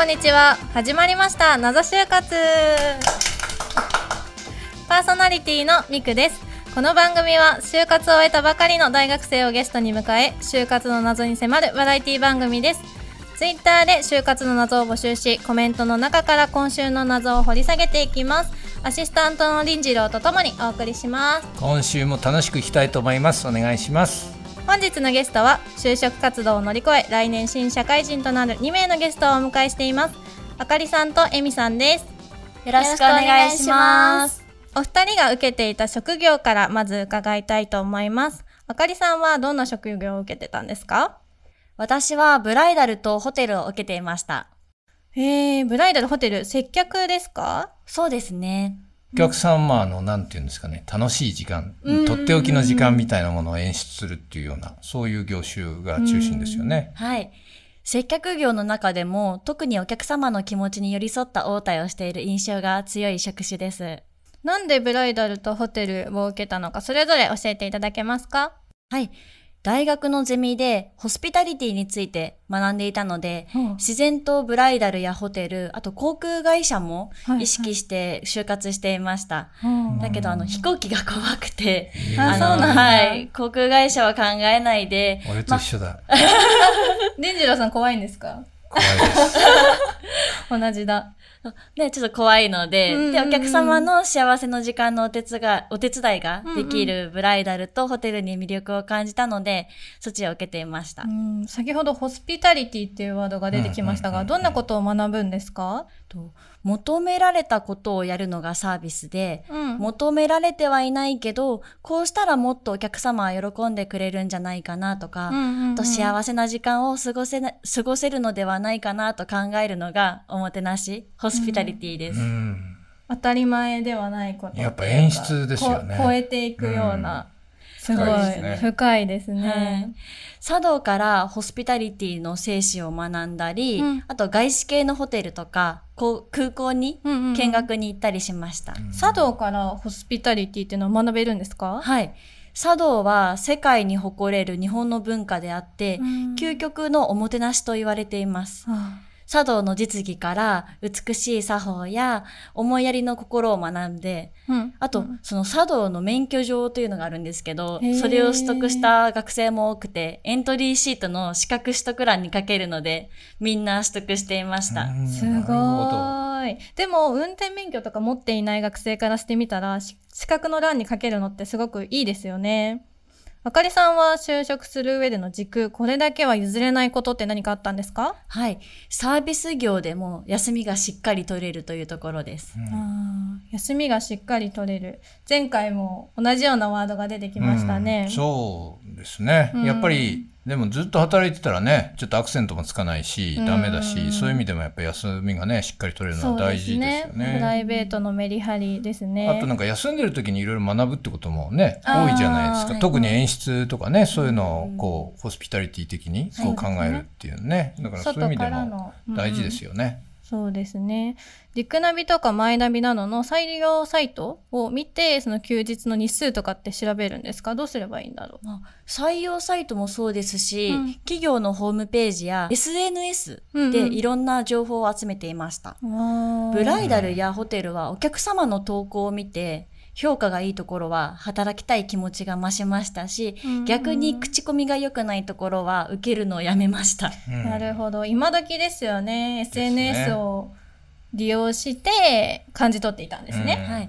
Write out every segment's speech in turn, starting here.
こんにちは。始まりました。謎就活。パーソナリティのミクです。この番組は就活を終えたばかりの大学生をゲストに迎え就活の謎に迫るバラエティ番組です。ツイッターで就活の謎を募集しコメントの中から今週の謎を掘り下げていきます。アシスタントの林次郎とともにお送りします。今週も楽しくいきたいと思います。お願いします。本日のゲストは就職活動を乗り越え来年新社会人となる2名のゲストをお迎えしています。あかりさんとえみさんです。よろしくお願いします。お二人が受けていた職業からまず伺いたいと思います。あかりさんはどんな職業を受けてたんですか？私はブライダルとホテルを受けていました。へえブライダルホテル接客ですか？そうですね。お客さんはあのなんていうんですかね楽しい時間うんとっておきの時間みたいなものを演出するっていうようなそういう業種が中心ですよねはい。接客業の中でも特にお客様の気持ちに寄り添った応対をしている印象が強い職種です。なんでブライダルとホテルを受けたのかそれぞれ教えていただけますか？はい。大学のゼミでホスピタリティについて学んでいたので、自然とブライダルやホテル、あと航空会社も意識して就活していました。だけど、あの、飛行機が怖くて、ああの、そうなんだ。はい、航空会社は考えないで、俺と一緒だ、伝次郎さん怖いんですか？怖いです 同じだ。ね、ちょっと怖いので、うんうんうん。で、お客様の幸せの時間のお手伝い、お手伝いができるブライダルとホテルに魅力を感じたので、そっちを受けていました。うん。先ほどホスピタリティっていうワードが出てきましたが、うんうんうんうん。どんなことを学ぶんですか？と求められたことをやるのがサービスで、うん。求められてはいないけど、こうしたらもっとお客様は喜んでくれるんじゃないかなとか、あと幸せな時間を過ごせな、過ごせるのではないかなと考えるのがおもてなし、ホスピタリティです。うん。当たり前ではないことやっぱ演出ですよね。こ超えていくような、すごい。深いですね。はい。茶道からホスピタリティの精神を学んだり、うん。あと外資系のホテルとか、こう空港にうんうんうん。見学に行ったりしました。茶道からホスピタリティっていうのは学べるんですか？はい。茶道は世界に誇れる日本の文化であって、うん。究極のおもてなしと言われています。あ茶道の実技から美しい作法や思いやりの心を学んで、うん。あと、その茶道の免許状というのがあるんですけどそれを取得した学生も多くて、エントリーシートの資格取得欄に書けるので、みんな取得していました。うん。すごい。でも運転免許とか持っていない学生からしてみたらし資格の欄に書けるのってすごくいいですよねあかりさんは就職する上での軸これだけは譲れないことって何かあったんですか？はい。サービス業でも休みがしっかり取れるというところです。あー休みがしっかり取れる。前回も同じようなワードが出てきましたね、うんそうですね、うんやっぱりでもずっと働いてたらねちょっとアクセントもつかないし、うん。ダメだしそういう意味でもやっぱり休みがねしっかり取れるのは大事ですよね。プライベートのメリハリですね。あとなんか休んでる時にいろいろ学ぶってこともね多いじゃないですか。はい。特に演出とかねそういうのをこうホスピタリティ的にこう考えるっていうね。だからそういう意味でも大事ですよね。そうですね。リクナビとかマイナビなどの採用サイトを見て、その休日の日数とかって調べるんですか？どうすればいいんだろう？まあ採用サイトもそうですし、うん。企業のホームページや SNS うんうん。でいろんな情報を集めていました。ブライダルやホテルはお客様の投稿を見て、評価がいいところは働きたい気持ちが増しましたし、うん逆に口コミが良くないところは受けるのをやめました。うんなるほど。今時ですよね。SNS を利用して感じ取っていたんですね。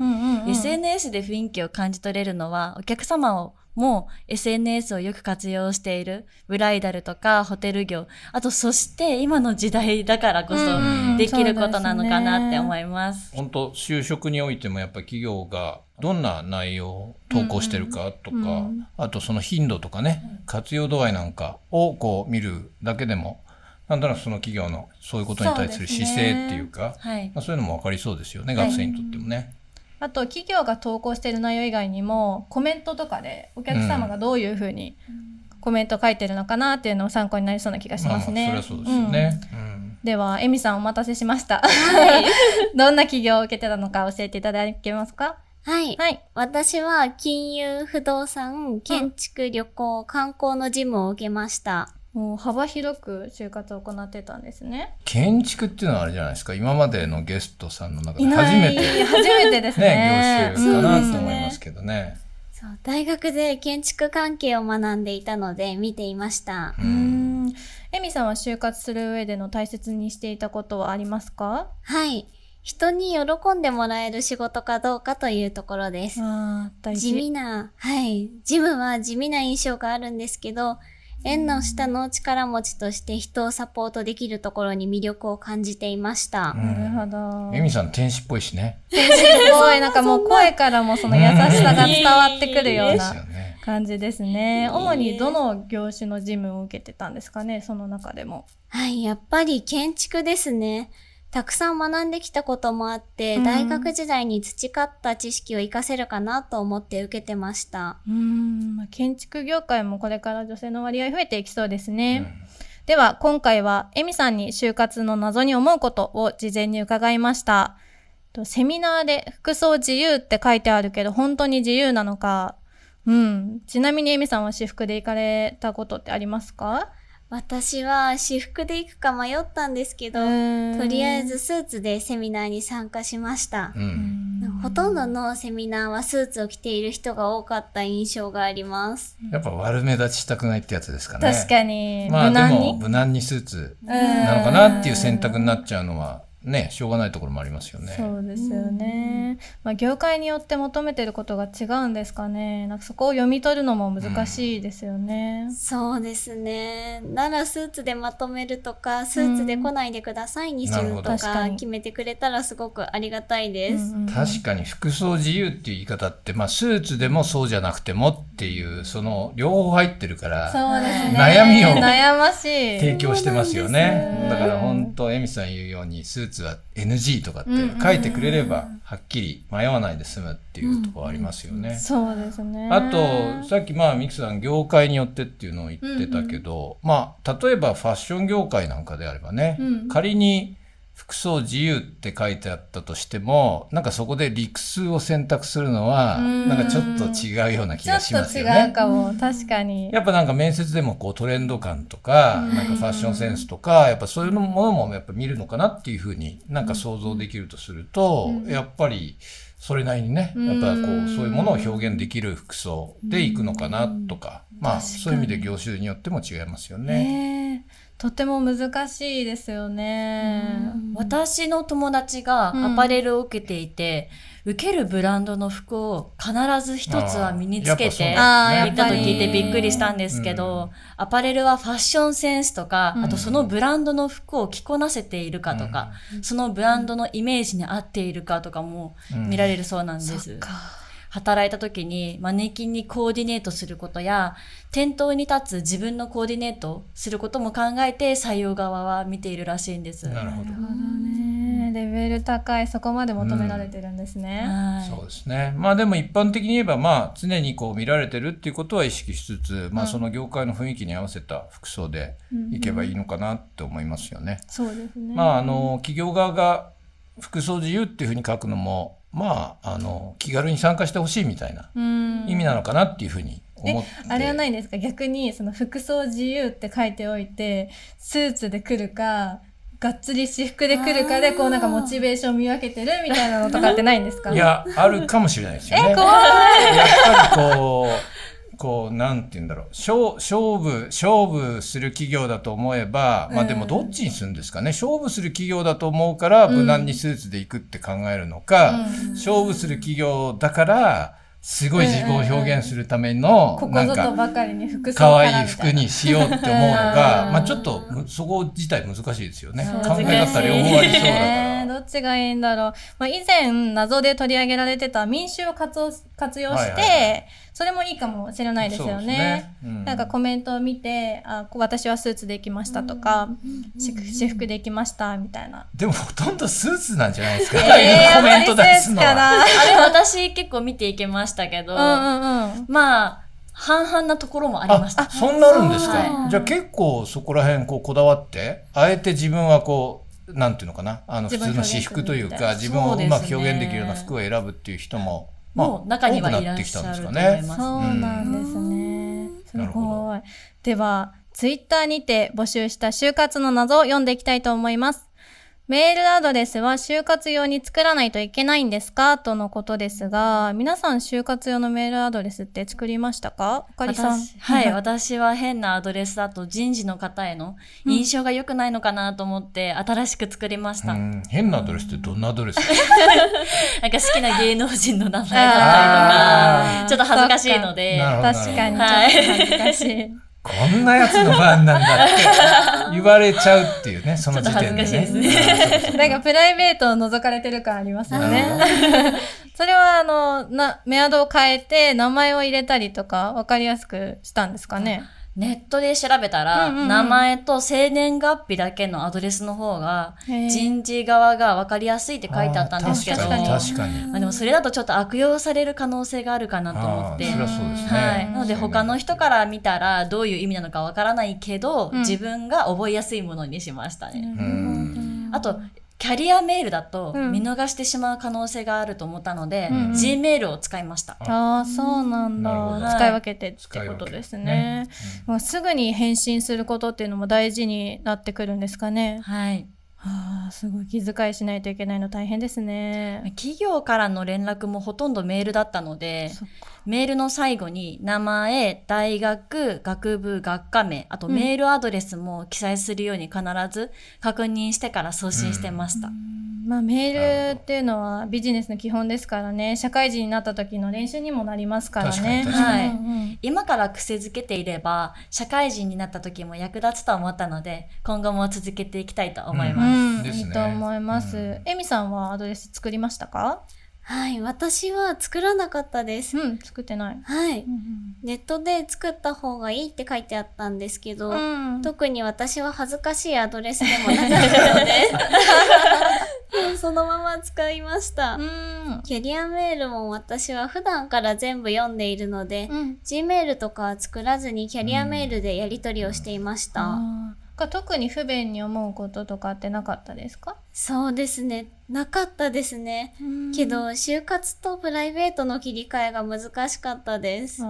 SNS で雰囲気を感じ取れるのは、お客様をも SNS をよく活用しているブライダルとかホテル業、あとそして今の時代だからこそうんできることなのかなって思いいます。本当就職においてもやっぱり企業がどんな内容を投稿してるかとか、うんうんあとその頻度とかね活用度合いなんかをこう見るだけでもなんとなくその企業のそういうことに対する姿勢っていうかはい。まあ、そういうのも分かりそうですよね、はい学生にとってもね。あと、企業が投稿している内容以外にも、コメントとかでお客様がどういうふうにコメント書いてるのかなっていうのを参考になりそうな気がしますね。それはそうですよね。うんでは、エミさんお待たせしました。どんな企業を受けてたのか教えていただけますか？はい。はい。私は金融、不動産、建築、旅行、観光の事務を受けました。もう幅広く就活を行ってたんですね。建築っていうのはあれじゃないですか？今までのゲストさんの中でいない初めて、初めてですね。ね、業種かなと思いうんますけどね。そう、大学で建築関係を学んでいたので見ていました。ううんん。エミさんは就活する上での大切にしていたことはありますか？はい。人に喜んでもらえる仕事かどうかというところです。ああ、大地味な、はい。ジムは地味な印象があるんですけど、縁の下の力持ちとして人をサポートできるところに魅力を感じていました。なるほど。エミさん天使っぽいしね。すごい、なんかもう声からもその優しさが伝わってくるようなね。感じですね。主にどの業種の事務を受けてたんですかね、その中でも。はい、やっぱり建築ですね。たくさん学んできたこともあって、うん大学時代に培った知識を活かせるかなと思って受けてました。うーん、まあ建築業界もこれから女性の割合増えていきそうですね。うんでは、今回はエミさんに就活の謎に思うことを事前に伺いました。とセミナーで服装自由って書いてあるけど、本当に自由なのか。うん。ちなみにエミさんは私服で行かれたことってありますか？私は私服で行くか迷ったんですけど、とりあえずスーツでセミナーに参加しましたう。ん。ほとんどのセミナーはスーツを着ている人が多かった印象があります。やっぱ悪目立ちしたくないってやつですかね。確かに、まあでも無難に。無難にスーツうんなのかなっていう選択になっちゃうのはね、しょうがないところもありますよね。そうですよね。まあ、業界によって求めてることが違うんですかね。なんかそこを読み取るのも難しいですよね。そうですね。ならスーツでまとめるとか、スーツで来ないでくださいにすなるとか確かに決めてくれたらすごくありがたいです。うんうん確かに服装自由っていう言い方って、まあスーツでもそうじゃなくてもっていう、その両方入ってるから、そうですね。悩みを悩ましい。提供してますよね。だから本当、エミさん言うように、スーツは NG とかって書いてくれれば、はっきり迷わないで済むっていうところありますよね。そうですね。あと、さっきまあ、ミクさん、業界によってっていうのを言ってたけど、まあ、例えばファッション業界なんかであればね、うん仮に服装自由って書いてあったとしても、なんかそこで理屈を選択するのは、うんなんかちょっと違うような気ちょがしっと違ますよね。うかも。確かに。やっぱなんか面接でもこうトレンド感とか、なんかファッションセンスとか、やっぱそういうものもやっぱ見るのかなっていうふうになんか想像できるとすると、やっぱりそれなりにね、やっぱこうそういうものを表現できる服装でいくのかなとか、まあそういう意味で業種によっても違いますよね。とても難しいですよね。私の友達がアパレルを受けていて、受けるブランドの服を必ず一つは身につけて行ったとり。聞いてびっくりしたんですけど、アパレルはファッションセンスとか、あとそのブランドの服を着こなせているかとか、そのブランドのイメージに合っているかとかも見られるそうなんです。働いた時にマネキンにコーディネートすることや、店頭に立つ自分のコーディネートすることも考えて採用側は見ているらしいんです。なるほど。ね。レベル高い、そこまで求められてるんですね。はい。そうですね。まあでも一般的に言えば、まあ常にこう見られてるっていうことは意識しつつ、まあその業界の雰囲気に合わせた服装でいけばいいのかなって思いますよね。そうですね。まああの、企業側が服装自由っていうふうに書くのも、まああの、気軽に参加してほしいみたいなうん。意味なのかなっていうふうに思って。あれはないですか？逆にその服装自由って書いておいてスーツで来るかがっつり私服で来るかでこうなんかモチベーション見分けてるみたいなのとかってないんですか？いや、あるかもしれないですよね。怖やっぱりこう、こう、なんて言うんだろう。勝勝負、勝負する企業だと思えば、まあでもどっちにするんですかね。勝負する企業だと思うから、無難にスーツで行くって考えるのか、勝負する企業だから、すごい自分を表現するための、なんか、可愛い服にしようって思うのが、うんまあちょっと、むそこ自体難しいですよね。考え方両方ありそうだから。っちがいいんだろう。まあ、以前、謎で取り上げられてた民衆を活用活用して、はいはいはいそれもいいかもしれないですよねね。うんなんかコメントを見て、あ、こ私はスーツで行きましたとか、私私服で行きましたみたいな。でもほとんどスーツなんじゃないですか。えー コメント出すのは。りスーツかあれ私結構見ていけましたけど、な。うんうんうん。まあ、半々なところもありました。そんなあるんですか、はじゃあ結構そこら辺こうこだわって、あえて自分はこう、なんていうのかな、あの普通の私服というか、自自分分をうまく表現できるような服を選ぶっていう人も、もう中にはい多くなってきらっしたゃんですかると思いね。ます。そうなんですね。すなるほごい。では、ツイッターにて募集した就活の謎を読んでいきたいと思います。メールアドレスは就活用に作らないといけないんですか？とのことですが、皆さん就活用のメールアドレスって作りましたか？あかりさん。私はい、私は変なアドレスだと人事の方への印象が良くないのかなと思って新しく作りました。うん。変なアドレスってどんなアドレス？なんか好きな芸能人の名前だったりとか、ちょっと恥ずかしいので、確かに。ちょっとはい恥ずかしい。こんなやつの番なんだって言われちゃうっていうね、その時点でね。ちょっと恥ずかしいです なんかプライベートを覗かれてる感ありますよね。それはあの、な、メアドを変えて名前を入れたりとか分かりやすくしたんですかね？ネットで調べたら、うんうんうん名前と生年月日だけのアドレスの方が、人事側が分かりやすいって書いてあったんですけど、確かにま確かに。あでもそれだとちょっと悪用される可能性があるかなと思って。そりゃそうですね。はい。なので他の人から見たらどういう意味なのかわからないけど、うん自分が覚えやすいものにしましたね。うんあと、キャリアメールだとうん見逃してしまう可能性があると思ったので、うん Gmail を使いました。ああ、そうなんだ。使い分けてってことですね。もうすぐに返信することっていうのも大事になってくるんですかね。はい。ああ、すごい気遣いしないといけないの大変ですね。企業からの連絡もほとんどメールだったので、メールの最後に名前、大学、学部、学科名、あとメールアドレスも記載するように必ず確認してから送信してました。まあメールっていうのはビジネスの基本ですからね、社会人になった時の練習にもなりますからね。確かに確かにうんうん今から癖づけていれば、社会人になった時も役立つと思ったので、今後も続けていきたいと思います。うん、ですねいいと思います。うんエミさんはアドレス作りましたか？はい、私は作らなかったです。うん、作ってない。はい。ネットで作った方がいいって書いてあったんですけど、うん。特に私は恥ずかしいアドレスでもなかったので、そのまま使いました。うん。キャリアメールも私は普段から全部読んでいるので、うん。Gmail とかは作らずにキャリアメールでやり取りをしていました。が特に不便に思うこととかってなかったですか？そうですね。なかったですね。けど、就活とプライベートの切り替えが難しかったです。ああ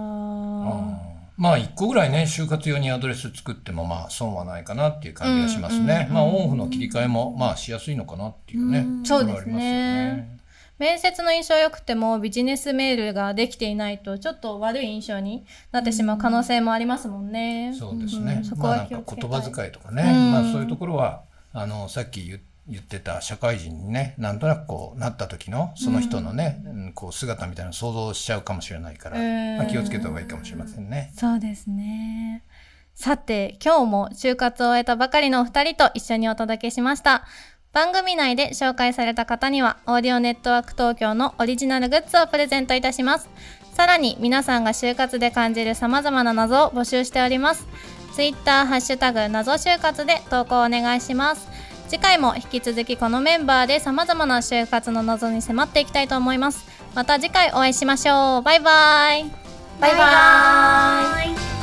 ーまあ一個ぐらいね就活用にアドレス作ってもまあ損はないかなっていう感じがしますね。うんまあオンオフの切り替えもまあしやすいのかなっていうね。うんところはありますよそうですね。面接の印象良くてもビジネスメールができていないとちょっと悪い印象になってしまう可能性もありますもんね。そうですね。んそこまあなんかは。言葉遣いとかね、うんまあそういうところはあのさっき言言ってた社会人にねなんとなくこうなった時のその人のね、うんこう姿みたいなの想像しちゃうかもしれないから、うんまあ、気をつけた方がいいかもしれませんね。そうですね。さて、今日も就活を終えたばかりのお二人と一緒にお届けしました。番組内で紹介された方には、オーディオネットワーク東京のオリジナルグッズをプレゼントいたします。さらに、皆さんが就活で感じる様々な謎を募集しております。ツイッター、ハッシュタグ、謎就活で投稿お願いします。次回も引き続きこのメンバーで様々な就活の謎に迫っていきたいと思います。また次回お会いしましょう。バイバイ。バイバイ